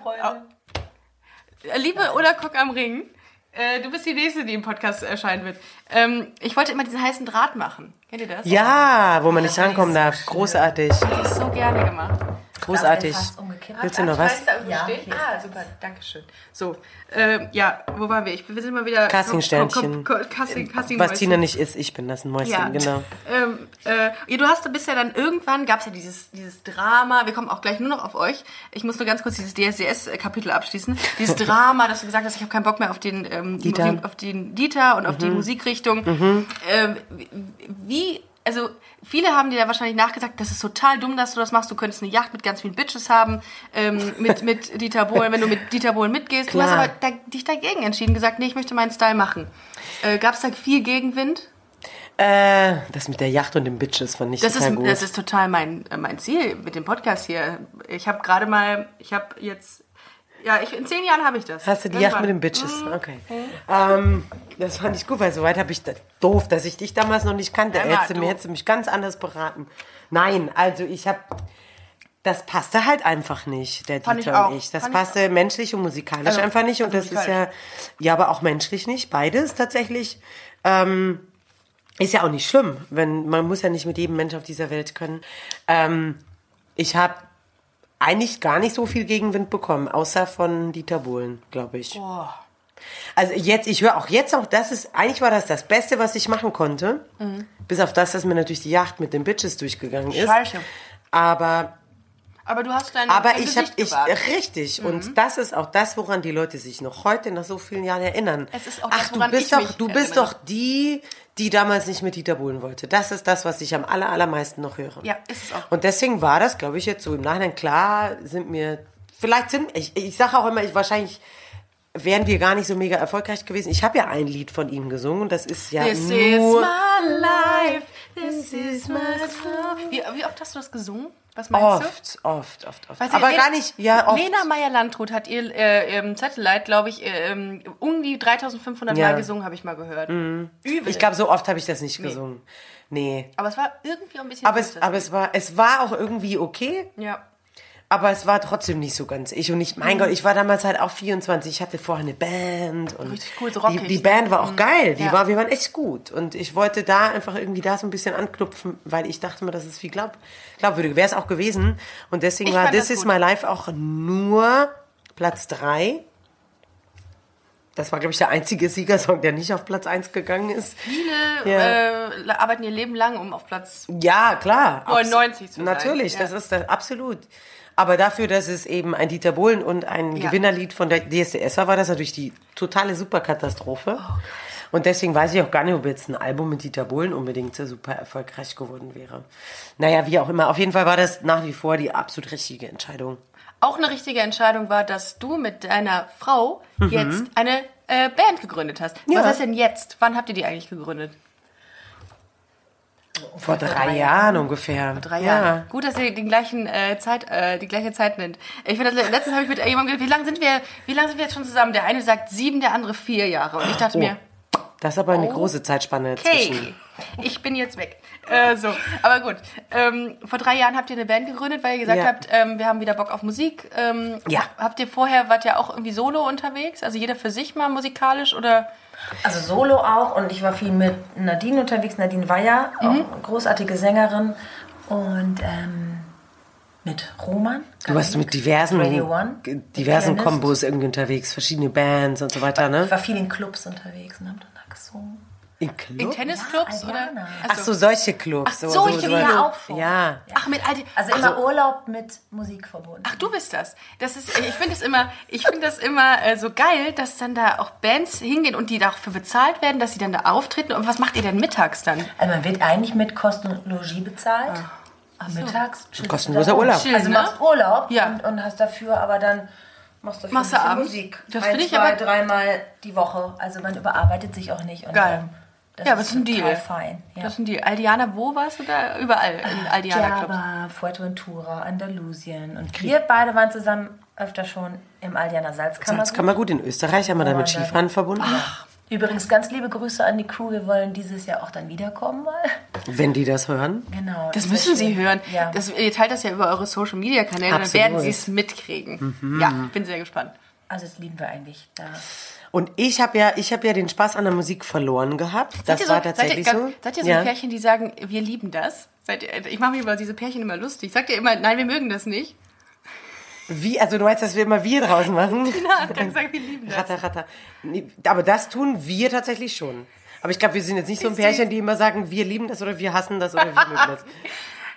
Liebe Ulla Kock am Ring, äh, du bist die Nächste, die im Podcast erscheinen wird. Ähm, ich wollte immer diesen heißen Draht machen. Kennt ihr das? Ja, wo man nicht rankommen darf. Großartig. Das ist so gerne gemacht. Großartig. Willst du noch was? Ja, Ah, super, danke schön. So, ähm, ja, wo waren wir? Ich, wir sind mal wieder... Castingsternchen. Casting, Casting Was Tina nicht ist, ich bin das ein Mäuschen, Ja, genau. Ähm, äh, ja, du hast bisher dann irgendwann, gab es ja dieses, dieses Drama, wir kommen auch gleich nur noch auf euch. Ich muss nur ganz kurz dieses DSDS-Kapitel abschließen. Dieses Drama, dass du gesagt hast, ich habe keinen Bock mehr auf den, ähm, Dieter. Auf, den, auf den Dieter und auf Mhm. die Musikrichtung. Ähm, wie, also viele haben dir da wahrscheinlich nachgesagt, das ist total dumm, dass du das machst. Du könntest eine Yacht mit ganz vielen Bitches haben, ähm, mit, mit Dieter Bohlen, wenn du mit Dieter Bohlen mitgehst. Du hast Klar. aber da, dich dagegen entschieden, gesagt, nee, ich möchte meinen Style machen. Äh, gab es da viel Gegenwind? Äh, das mit der Yacht und den Bitches fand ich Das total ist, gut. das ist total mein, äh, mein Ziel mit dem Podcast hier. Ich habe gerade mal, ich habe jetzt, ja, ich, in zehn Jahren habe ich das. Hast du die Yacht mit den Bitches? Okay. Ähm, das fand ich gut, weil soweit habe ich das, doof, dass ich dich damals noch nicht kannte. Emma, hättest du, hättest du mich ganz anders beraten. Nein, also ich habe das passte halt einfach nicht, der Fand ich Dieter auch. und ich. Das Fand ich passte menschlich und musikalisch Also, einfach nicht. Und also das ist ja, ja, aber auch menschlich nicht. Beides tatsächlich. Ähm, ist ja auch nicht schlimm, wenn man muss ja nicht mit jedem Mensch auf dieser Welt können. Ähm, ich habe eigentlich gar nicht so viel Gegenwind bekommen, außer von Dieter Bohlen, glaube ich. Also jetzt, ich höre auch jetzt noch, das ist, eigentlich war das das Beste, was ich machen konnte. Bis auf das, dass mir natürlich die Yacht mit den Bitches durchgegangen ist. Scheiße. Aber Aber du hast dein, aber ich habe ich richtig und das ist auch das, woran die Leute sich noch heute nach so vielen Jahren erinnern. Es ist auch das, Ach, du bist doch, du bist erinnere. doch die, die damals nicht mit Dieter Bohlen wollte. Das ist das, was ich am aller, allermeisten noch höre. Ja, ist es auch. Und deswegen war das, glaube ich, jetzt so im Nachhinein klar, sind mir vielleicht sind ich ich sage auch immer, ich wahrscheinlich wären wir gar nicht so mega erfolgreich gewesen. Ich habe ja ein Lied von ihm gesungen und das ist ja This nur is my life. This is my song. Wie, wie oft hast du das gesungen? Was meinst du? oft, oft, oft, oft. Aber Le- gar nicht, ja, oft. Lena Meyer-Landrut hat ihr äh, Satellite, glaube ich, äh, ähm, um die 3500 Ja. Mhm. Mal gesungen, habe ich mal gehört. Übel. Ich glaube, so oft habe ich das nicht gesungen. Nee. aber es war irgendwie auch ein bisschen Aber es, aber es war, es war auch irgendwie okay, Ja. Aber es war trotzdem nicht so ganz ich. Und ich, mein Gott, ich war damals halt auch 24. Ich hatte vorher eine Band und Richtig cool, die, rockig, die ne? Band war auch geil. Die Ja. war, wir waren echt gut. Und ich wollte da einfach irgendwie da so ein bisschen anknüpfen, weil ich dachte mir, das ist viel glaub, glaubwürdig. Wäre es auch gewesen. Und deswegen Ich war This Is. My Life auch nur Platz 3. Das war, glaube ich, der einzige Siegersong, der nicht auf Platz 1 gegangen ist. Viele Ja. äh, arbeiten ihr Leben lang, um auf Platz. Ja, klar. 99 zu sein, Natürlich, ja. das ist das, absolut. Aber dafür, dass es eben ein Dieter Bohlen und ein Ja. Gewinnerlied von der DSDS war, war das natürlich die totale Superkatastrophe. Oh und deswegen weiß ich auch gar nicht, ob jetzt ein Album mit Dieter Bohlen unbedingt so super erfolgreich geworden wäre. Naja, wie auch immer. Auf jeden Fall war das nach wie vor die absolut richtige Entscheidung. Auch eine richtige Entscheidung war, dass du mit deiner Frau jetzt eine äh, Band gegründet hast. Mhm. Ja. Was heißt denn jetzt? Wann habt ihr die eigentlich gegründet? Vor drei, Jahren ungefähr. Drei ja. Jahre. Gut, dass ihr den gleichen äh, Zeit, äh, die gleiche Zeit nennt. Ich finde, letztens habe ich mit jemandem gesagt, wie lange sind wir, wie lange sind wir jetzt schon zusammen? Der eine sagt sieben, der andere vier Jahre. Und ich dachte mir, Das ist aber eine große Zeitspanne okay, zwischen. ich bin jetzt weg. Äh, so, aber gut. Ähm, vor drei Jahren habt ihr eine Band gegründet, weil ihr gesagt Ja. habt, ähm, wir haben wieder Bock auf Musik. Ähm, Ja. Habt ihr vorher, wart ihr auch irgendwie solo unterwegs? Also jeder für sich mal musikalisch oder? Also Solo auch und ich war viel mit Nadine unterwegs. Nadine war ja auch eine großartige Sängerin und ähm, mit Roman. Du warst mit diversen, One, diversen. Kombos irgendwie unterwegs, verschiedene Bands und so weiter, ne? Ich war viel in Clubs unterwegs und hab dann da gesungen. In Club? In Tennisclubs Ja, oder? Ach so, solche Clubs. Ach, solche so, Clubs. auch vor. Ja. Ach, mit all die, Also immer Urlaub mit Musik verbunden. Ach, du bist das. Das ist, ich finde es immer, ich finde das immer äh, so geil, dass dann da auch Bands hingehen und die dafür bezahlt werden, dass sie dann da auftreten. Und was macht ihr denn mittags dann? Also man wird eigentlich mit Kosten und Logis bezahlt. Mittags chillst du Kostenloser da rum. Urlaub. Chillen, Also ne? machst Urlaub Ja. und, und hast dafür aber dann machst du dafür Machst du? Musik. Das Ein, finde ich zwei, aber- dreimal die Woche. Also man überarbeitet sich auch nicht. Und, Geil. ähm, das Ja, was ist ein Deal? fein. Ja. Das sind die Aldiana, wo warst du da? Überall in Aldiana Clubs. Java, Fuerteventura, Andalusien. Und wir beide waren zusammen öfter schon im Aldiana Salzkammer. Das kann man gut in Österreich, haben wir da mit Skifahren verbunden. Übrigens ganz liebe Grüße an die Crew. Wir wollen dieses Jahr auch dann wiederkommen mal. Wenn die das hören. Genau. Das wär müssen Sie hören. Ja. Das, ihr teilt das ja über eure Social Media Kanäle, dann Absolut. werden Sie es mitkriegen. Ja, bin sehr gespannt. Also das lieben wir eigentlich. Da. Und ich habe ja, ich habe ja den Spaß an der Musik verloren gehabt. Das so, war tatsächlich seid ihr, so. Seid ihr so ja. ein Pärchen, die sagen, wir lieben das? Ihr, ich mache mich über diese Pärchen immer lustig. Sagt ihr immer, nein, wir mögen das nicht? Wie, also du meinst, dass wir immer wir draußen machen? Na, dann sagen wir lieben das. Ratter, ratter. Nee, aber das tun wir tatsächlich schon. Aber ich glaube, wir sind jetzt nicht so ein Pärchen, die immer sagen, wir lieben das oder wir hassen das oder wir mögen das.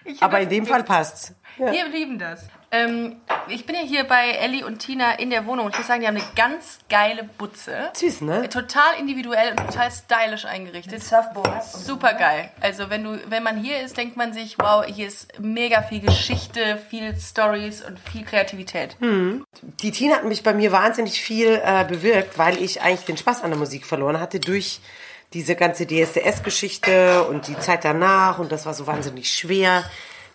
Ich Aber in dem Fall passt's. Ja. Wir lieben das. Ähm, ich bin ja hier bei Ellie und Tina in der Wohnung und ich muss sagen, die haben eine ganz geile Butze. Süß, ne? Total individuell und total stylisch eingerichtet. So. Super geil. Also wenn du, wenn man hier ist, denkt man sich, wow, hier ist mega viel Geschichte, viel Stories und viel Kreativität. Die Tina hat mich bei mir wahnsinnig viel äh, bewirkt, weil ich eigentlich den Spaß an der Musik verloren hatte durch diese ganze DSDS-Geschichte und die Zeit danach und das war so wahnsinnig schwer,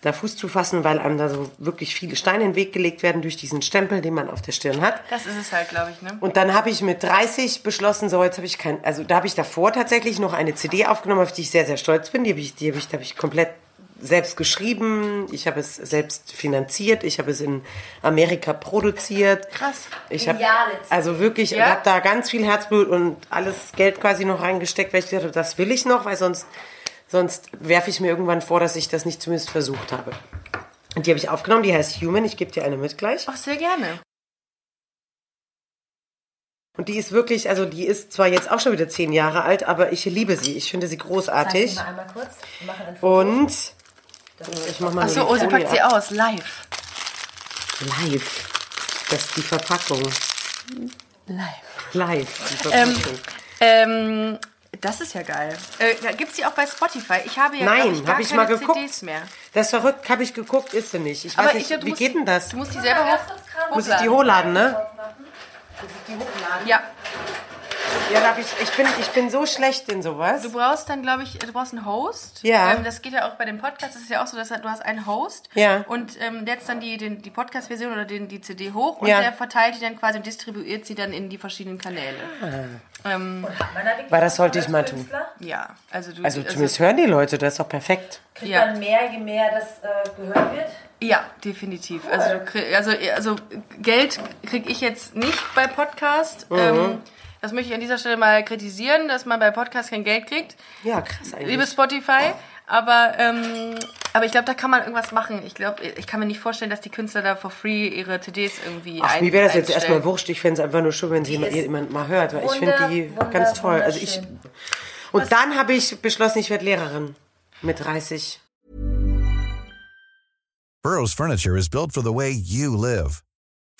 da Fuß zu fassen, weil einem da so wirklich viele Steine in den Weg gelegt werden durch diesen Stempel, den man auf der Stirn hat. Das ist es halt, glaube ich, ne? Und dann habe ich mit 30 beschlossen, so jetzt habe ich kein, also da habe ich davor tatsächlich noch eine CD aufgenommen, auf die ich sehr, sehr stolz bin. Die habe ich, die habe ich, habe ich komplett selbst geschrieben, ich habe es selbst finanziert, ich habe es in Amerika produziert. Krass. Ich habe also wirklich, Ja? ich habe da ganz viel Herzblut und alles Geld quasi noch reingesteckt, weil ich dachte, das will ich noch, weil sonst, sonst werfe ich mir irgendwann vor, dass ich das nicht zumindest versucht habe. Und die habe ich aufgenommen, die heißt Human, ich gebe dir eine mit gleich. Ach, sehr gerne. Und die ist wirklich, also die ist zwar jetzt auch schon wieder zehn Jahre alt, aber ich liebe sie. Ich finde sie Zeig großartig. sie mal einmal kurz. Wir machen ein Foto. Und ich mach mal Achso, oh, sie packt sie aus, live. Live. Das ist die Verpackung. Live. Live. Die Ähm, Verpackung. ähm, das ist ja geil. Äh, Gibt es die auch bei Spotify? Ich habe ja Nein, ich, gar habe ich keine mal geguckt. CDs mehr. Das ist verrückt, habe ich geguckt, ist sie nicht. Ich weiß Aber nicht, ich, wie musst geht die- denn das? Du musst die selber hoch, Muss ich die hochladen, ne? Ja, Ja, da hab ich, ich, bin, ich bin so schlecht in sowas. du brauchst dann, glaube ich, du brauchst einen Host. Ja. Ähm, das geht ja auch bei dem Podcast. Das ist ja auch so, dass du hast einen Host. Ja. Und ähm, der setzt dann die, den, die Podcast-Version oder den, die CD hoch und Ja. der verteilt die dann quasi und distribuiert sie dann in die verschiedenen Kanäle. Ähm, da wirklich Weil das sollte ich mal tun. Ja, also du. Also zumindest hören die Leute, das ist doch perfekt. Kriegt Ja. man mehr, je mehr das äh, gehört wird? Ja, definitiv. Also, du krieg, also, also Geld kriege ich jetzt nicht bei Podcast. Mhm. Ähm, das möchte ich an dieser Stelle mal kritisieren, dass man bei Podcast kein Geld kriegt. Ja, krass eigentlich. Liebe Spotify. Aber, ähm, aber ich glaube, da kann man irgendwas machen. Ich glaube, ich kann mir nicht vorstellen, dass die Künstler da for free ihre CDs irgendwie Ach, ein- mir wäre das jetzt einstellen. erstmal wurscht. Ich fände es einfach nur schön, wenn sie ist jemand mal hört, weil ich finde die wunder- ganz toll. Also ich, und dann habe ich beschlossen, ich werde Lehrerin. Mit 30. Burrow's furniture is built for the way you live.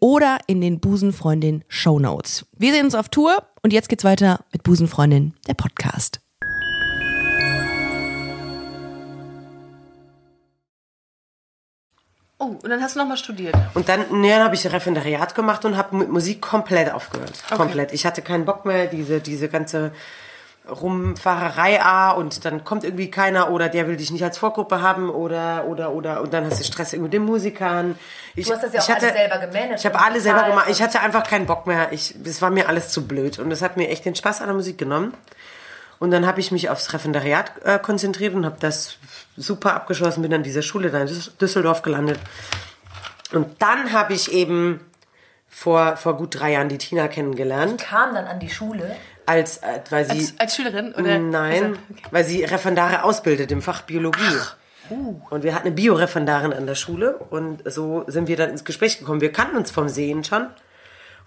oder in den Busenfreundin Show Notes. Wir sehen uns auf Tour und jetzt geht's weiter mit Busenfreundin, der Podcast. Oh, und dann hast du nochmal studiert. Und dann, ne, dann habe ich Referendariat gemacht und habe mit Musik komplett aufgehört. Komplett. Ich hatte keinen Bock mehr, diese, diese ganze Rumfahrerei A und dann kommt irgendwie keiner oder der will dich nicht als Vorgruppe haben oder oder oder und dann hast du Stress mit den Musikern. Ich, Du hast das ja auch hatte, alles selber gemanagt Ich habe alles selber gemacht. Ich hatte einfach keinen Bock mehr. Ich, das war mir alles zu blöd und das hat mir echt den Spaß an der Musik genommen. Und dann habe ich mich aufs Referendariat äh, konzentriert und habe das super abgeschlossen, bin an dieser Schule da in Düs- Düsseldorf gelandet. Und dann habe ich eben vor, vor gut drei Jahren die Tina kennengelernt, Kam dann an die Schule. als, äh, weil sie, Als, als Schülerin? Oder? nein, Also, okay. weil sie Referendare ausbildet im Fach Biologie. Und wir hatten eine Bioreferendarin an der Schule und so sind wir dann ins Gespräch gekommen. Wir kannten uns vom Sehen schon.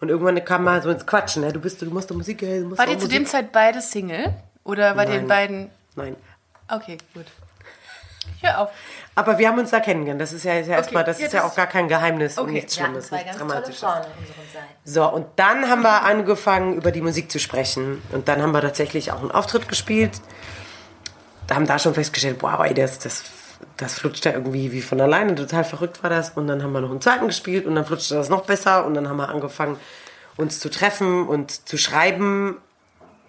Und irgendwann kam mal so ins Quatschen, ne? du bist, du musst doch Musik, du musst Wart ihr zu dem Zeit beide Single? Oder ihr Nein. beiden. Nein. Okay, gut. Hör auf. Aber wir haben uns da kennengelernt. Das ist ja, ist ja erstmal, das ja, ist ja auch gar kein Geheimnis und Okay. nichts Wir Schlimmes, nichts Dramatisches. So, und dann haben wir angefangen, über die Musik zu sprechen. Und dann haben wir tatsächlich auch einen Auftritt gespielt. Da haben da schon festgestellt, wow, ey, das, das, das flutscht ja irgendwie wie von alleine. Total verrückt war das. Und dann haben wir noch einen zweiten gespielt und dann flutschte das noch besser. Und dann haben wir angefangen, uns zu treffen und zu schreiben.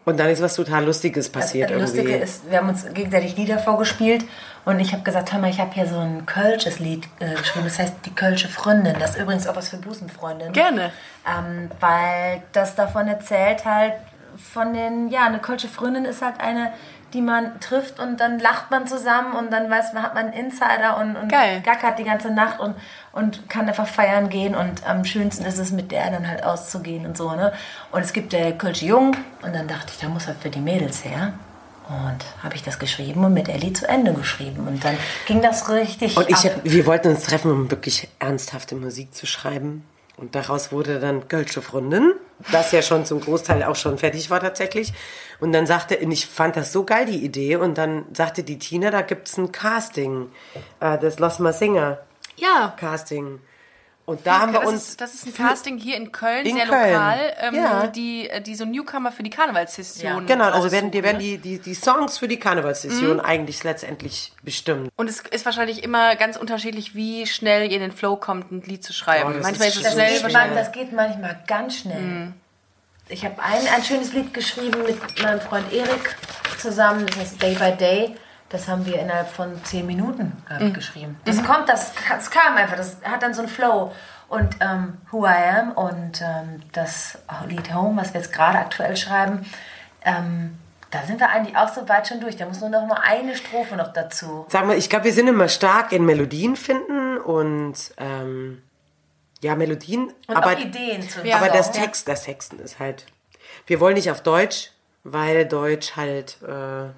Und dann ist was total Lustiges passiert das irgendwie. Lustige ist, wir haben uns gegenseitig Lieder vorgespielt und ich habe gesagt, hör mal, ich habe hier so ein Kölsches Lied äh, geschrieben, das heißt Die Kölsche Freundin. Das ist übrigens auch was für Busenfreundin. Gerne. Ähm, weil das davon erzählt halt von den, ja, eine Kölsche Freundin ist halt eine, die man trifft und dann lacht man zusammen und dann weiß man, hat man einen Insider und, und Geil. gackert die ganze Nacht und, und kann einfach feiern gehen und am schönsten ist es mit der dann halt auszugehen und so, ne? Und es gibt der Kölsche Jung und dann dachte ich, da muss halt für die Mädels her. Und habe ich das geschrieben und mit Ellie zu Ende geschrieben. Und dann ging das richtig Und ich ab. hab, wir wollten uns treffen, um wirklich ernsthafte Musik zu schreiben. Und daraus wurde dann Kölsche Freundin, das ja schon zum Großteil auch schon fertig war tatsächlich. Und dann sagte, und ich fand das so geil, die Idee. Und dann sagte die Tina, da gibt's ein Casting, äh, das Lost My Singer Ja. Casting. Und da haben wir das uns... Ist, das ist ein für- Casting hier in Köln, In sehr Köln. lokal, ähm, Ja. die, äh, die so Newcomer für die Karnevalssession. Genau, also werden, die werden ne? die, die, die Songs für die Karnevalssession eigentlich letztendlich bestimmt. Und es ist wahrscheinlich immer ganz unterschiedlich, wie schnell ihr in den Flow kommt, ein Lied zu schreiben. Oh, das Manchmal ist ist es schnell, geht, man, das geht manchmal ganz schnell. Ich habe ein, ein schönes Lied geschrieben mit meinem Freund Erik zusammen, das heißt Day by Day. Das haben wir innerhalb von zehn Minuten ich, geschrieben. Das kommt, das, das kam einfach, das hat dann so einen Flow. Und ähm, Who I Am und ähm, das Lied Home, was wir jetzt gerade aktuell schreiben, ähm, da sind wir eigentlich auch so weit schon durch. Da muss nur noch mal eine Strophe noch dazu. Sagen wir, ich glaube, wir sind immer stark in Melodien finden und ähm, ja, Melodien, Und aber, auch Ideen zu aber das. Text, das Texten ist halt. Wir wollen nicht auf Deutsch, weil Deutsch halt, äh,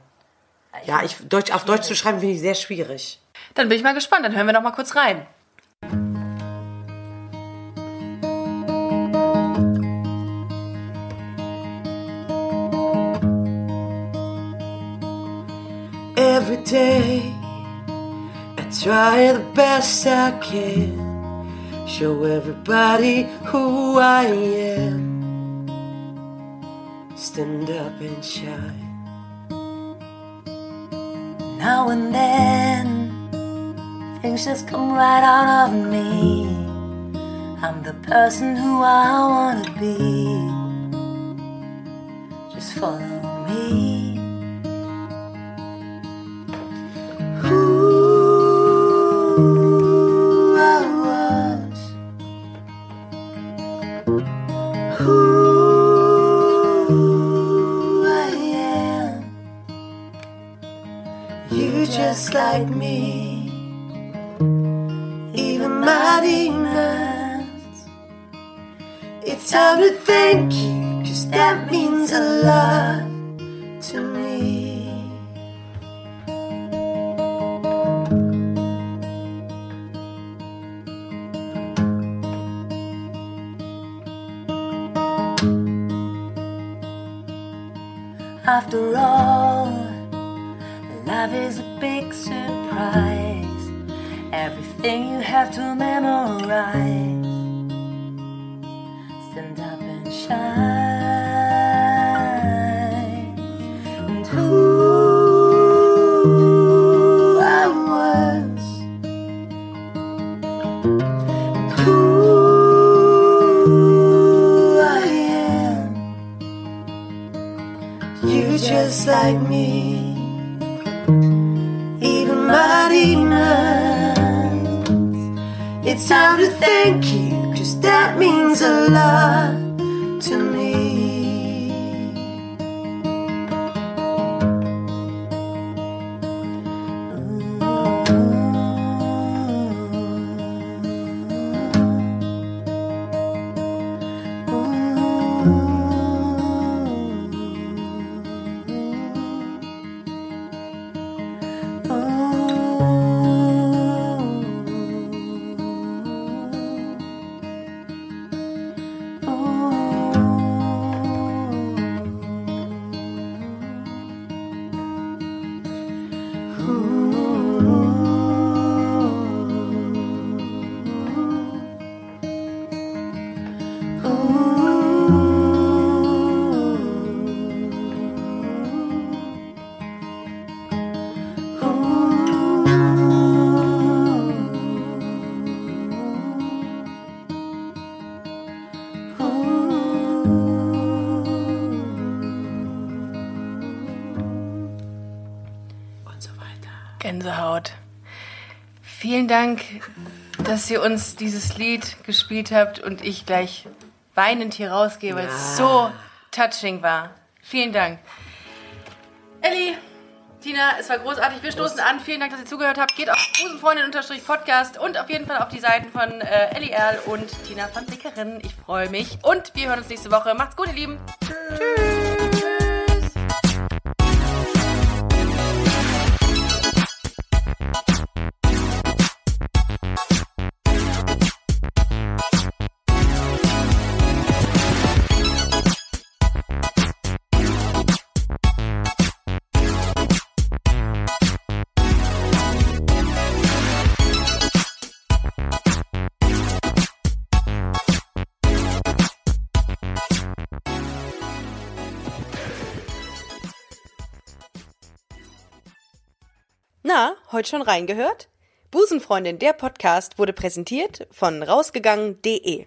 ja, ich, Deutsch, auf Deutsch zu schreiben finde ich sehr schwierig. Dann bin ich mal gespannt, dann hören wir noch mal kurz rein. Every day, I try the best I can. Show everybody who I am. Stand up and shine. Now and then, things just come right out of me. I'm the person who I wanna be. Just follow like me, even my demons. It's time to thank you, cause that means a lot to me. After all, surprise. Everything you have to memorize. Gänsehaut. Vielen Dank, dass ihr uns dieses Lied gespielt habt und ich gleich weinend hier rausgehe, weil es so touching war. Vielen Dank. Elli, Tina, es war großartig. Wir stoßen an. Vielen Dank, dass ihr zugehört habt. Geht auf Busenfreundin-Podcast und auf jeden Fall auf die Seiten von äh, Ellie Erl und Tina von Dickeren. Ich freue mich. Und wir hören uns nächste Woche. Macht's gut, ihr Lieben. Tschüss. Na, heute schon reingehört? Busenfreundin, der Podcast wurde präsentiert von rausgegangen.de.